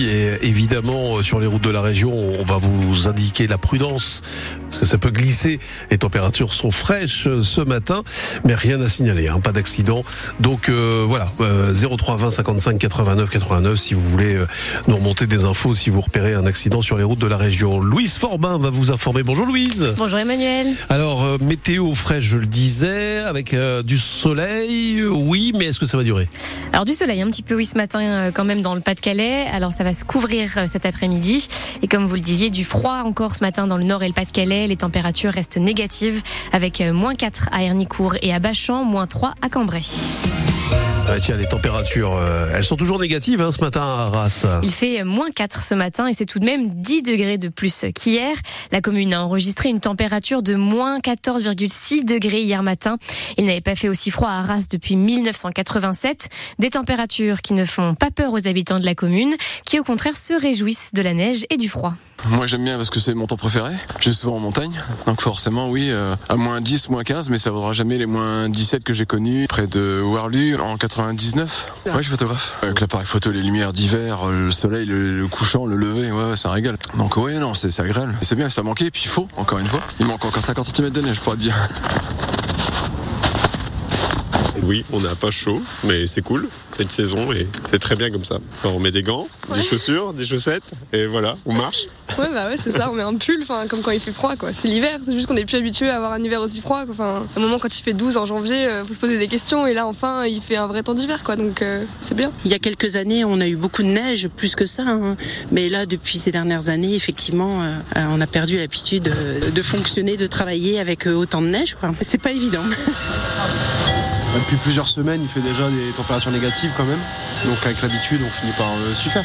Et évidemment, sur les routes de la région, on va vous indiquer la prudence, parce que ça peut glisser. Les températures sont fraîches ce matin, mais rien à signaler, hein, pas d'accident. Donc euh, voilà, 03 20 55 89 89 si vous voulez euh, nous remonter des infos, si vous repérez un accident sur les routes de la région. Louise Forbin va vous informer. Bonjour Louise. Bonjour Emmanuel. Alors, euh, météo fraîche, je le disais, avec du soleil, oui, mais est-ce que ça va durer? Alors du soleil un petit peu, oui, ce matin quand même dans le Pas-de-Calais. Alors ça va se couvrir euh, cet après-midi. Et comme vous le disiez, du froid encore ce matin dans le nord et le Pas-de-Calais. Les températures restent négatives avec euh, moins 4 à Hernicourt et à Bachan, moins 3 à Cambrai. Tiens, les températures, euh, elles sont toujours négatives hein, ce matin à Arras. Il fait moins 4 ce matin et c'est tout de même 10 degrés de plus qu'hier. La commune a enregistré une température de moins 14,6 degrés hier matin. Il n'avait pas fait aussi froid à Arras depuis 1987. Des températures qui ne font pas peur aux habitants de la commune, qui au contraire se réjouissent de la neige et du froid. Moi j'aime bien parce que c'est mon temps préféré. Je vais souvent en montagne, donc forcément oui, euh, à moins 10, moins 15, mais ça vaudra jamais les moins 17 que j'ai connus près de Warlu en 99. Ouais, je suis photographe. Avec l'appareil photo, les lumières d'hiver, euh, le soleil, le, couchant, le lever, ouais, ça régale. Donc ouais, non, c'est agréable. C'est bien, ça manquait, et puis il faut, encore une fois. Il manque encore 50 cm de neige pour être bien. Oui, on n'a pas chaud, mais c'est cool cette saison et c'est très bien comme ça. on met des gants, des chaussures, des chaussettes et voilà, on marche. Ouais, bah ouais, c'est ça, on met un pull, enfin, comme quand il fait froid, quoi. C'est l'hiver, c'est juste qu'on est plus habitué à avoir un hiver aussi froid, Enfin, à un moment, quand il fait 12 en janvier, euh, faut se poser des questions et là, enfin, il fait un vrai temps d'hiver, quoi. Donc, euh, c'est bien. Il y a quelques années, on a eu beaucoup de neige, plus que ça, hein. mais là, depuis ces dernières années, effectivement, euh, on a perdu l'habitude de fonctionner, de travailler avec autant de neige, quoi. C'est pas évident. Depuis plusieurs semaines, il fait déjà des températures négatives quand même. Donc avec l'habitude, on finit par euh, s'y faire.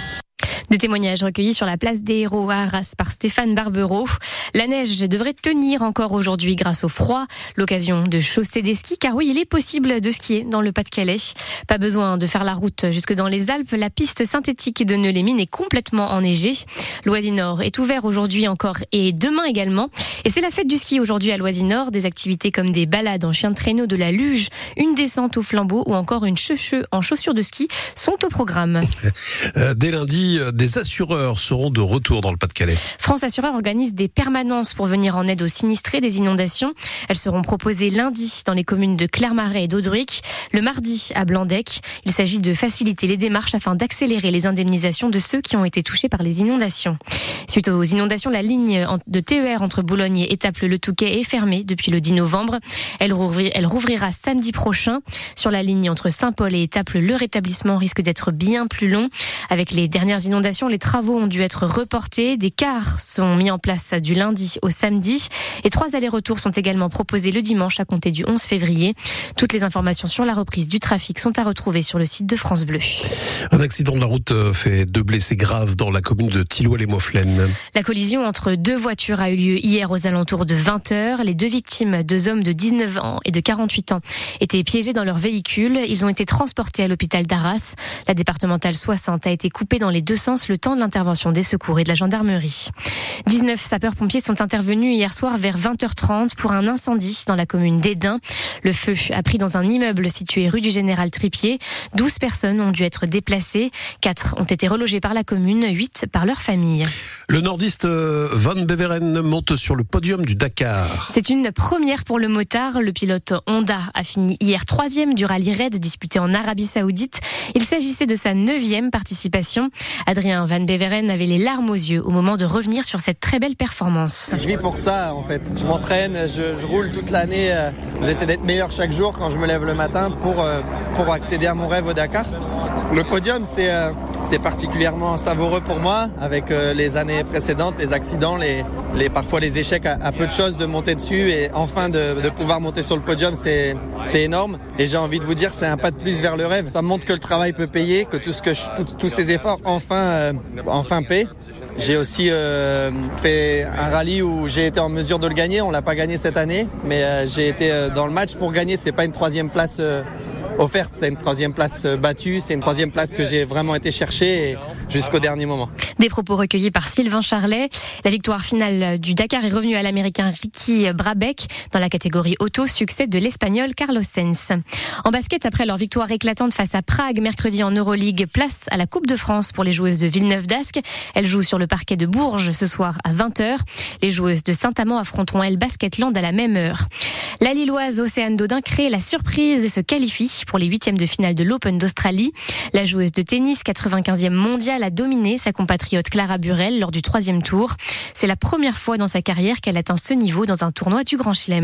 Des témoignages recueillis sur la place des héros à Arras par Stéphane Barbereau. La neige devrait tenir encore aujourd'hui grâce au froid. L'occasion de chausser des skis, car oui, il est possible de skier dans le Pas-de-Calais. Pas besoin de faire la route jusque dans les Alpes. La piste synthétique de Neulémine est complètement enneigée. Loisinor est ouvert aujourd'hui encore et demain également. Et c'est la fête du ski aujourd'hui à Loisinor. Des activités comme des balades en chien de traîneau, de la luge, une descente au flambeau ou encore une cheveux en chaussures de ski sont au programme. Euh, dès lundi, euh, des assureurs seront de retour dans le Pas-de-Calais. France Assureur organise des permanences pour venir en aide aux sinistrés des inondations. Elles seront proposées lundi dans les communes de Clermarais et d'Audruic, le mardi à Blandec. Il s'agit de faciliter les démarches afin d'accélérer les indemnisations de ceux qui ont été touchés par les inondations. Suite aux inondations, la ligne de TER entre Boulogne et Étaples-le Touquet est fermée depuis le 10 novembre. Elle, rouvrira samedi prochain. Sur la ligne entre Saint-Paul et Étaples, le rétablissement risque d'être bien plus long. Avec les dernières inondations, les travaux ont dû être reportés. Des cars sont mis en place du lundi au samedi. Et trois allers-retours sont également proposés le dimanche à compter du 11 février. Toutes les informations sur la reprise du trafic sont à retrouver sur le site de France Bleu. Un accident de la route euh, fait deux blessés graves dans la commune de Tilloy-les-Mauflaines. La collision entre deux voitures a eu lieu hier aux alentours de 20 heures. Les deux victimes, deux hommes de 19 ans et de 48 ans, étaient piégés dans leur véhicule. Ils ont été transportés à l'hôpital d'Arras. La départementale 60 a été coupée dans les deux sens le temps de l'intervention des secours et de la gendarmerie. 19 sapeurs-pompiers sont intervenus hier soir vers 20h30 pour un incendie dans la commune d'Edin. Le feu a pris dans un immeuble situé rue du Général Tripier. 12 personnes ont dû être déplacées. 4 ont été relogées par la commune, 8 par leur famille. Le nordiste euh, Van Beveren monte sur le podium du Dakar. C'est une première pour le motard. Le pilote Honda a fini hier troisième du rallye Red disputé en Arabie Saoudite. Il s'agissait de sa neuvième participation. Adrien Van Beveren avait les larmes aux yeux au moment de revenir sur cette très belle performance. Je vis pour ça en fait. Je m'entraîne, je, roule toute l'année. Euh, j'essaie d'être meilleur chaque jour quand je me lève le matin pour, euh, pour accéder à mon rêve au Dakar. Le podium, c'est euh, c'est particulièrement savoureux pour moi avec les années précédentes, les accidents, les, parfois les échecs à, peu de choses de monter dessus et enfin de, pouvoir monter sur le podium, c'est c'est énorme. Et j'ai envie de vous dire, c'est un pas de plus vers le rêve. Ça montre que le travail peut payer, que tout ce que tous ces efforts enfin enfin paient. J'ai aussi euh, fait un rallye où j'ai été en mesure de le gagner. On l'a pas gagné cette année, mais euh, j'ai été euh, dans le match pour gagner. C'est pas une troisième place offerte. C'est une troisième place battue, c'est une troisième place que j'ai vraiment été chercher jusqu'au dernier moment. Des propos recueillis par Sylvain Charlet. La victoire finale du Dakar est revenue à l'américain Ricky Brabeck dans la catégorie auto, succès de l'espagnol Carlos Sainz. En basket, après leur victoire éclatante face à Prague mercredi en Euroleague, place à la Coupe de France pour les joueuses de Villeneuve d'Ascq. Elles jouent sur le parquet de Bourges ce soir à 20h. Les joueuses de Saint-Amand affronteront elles Basketland à la même heure. La Lilloise Océane Dodin crée la surprise et se qualifie pour les huitièmes de finale de l'Open d'Australie. La joueuse de tennis, 95e mondiale, a dominé sa compatriote Clara Burel lors du troisième tour. C'est la première fois dans sa carrière qu'elle atteint ce niveau dans un tournoi du Grand Chelem.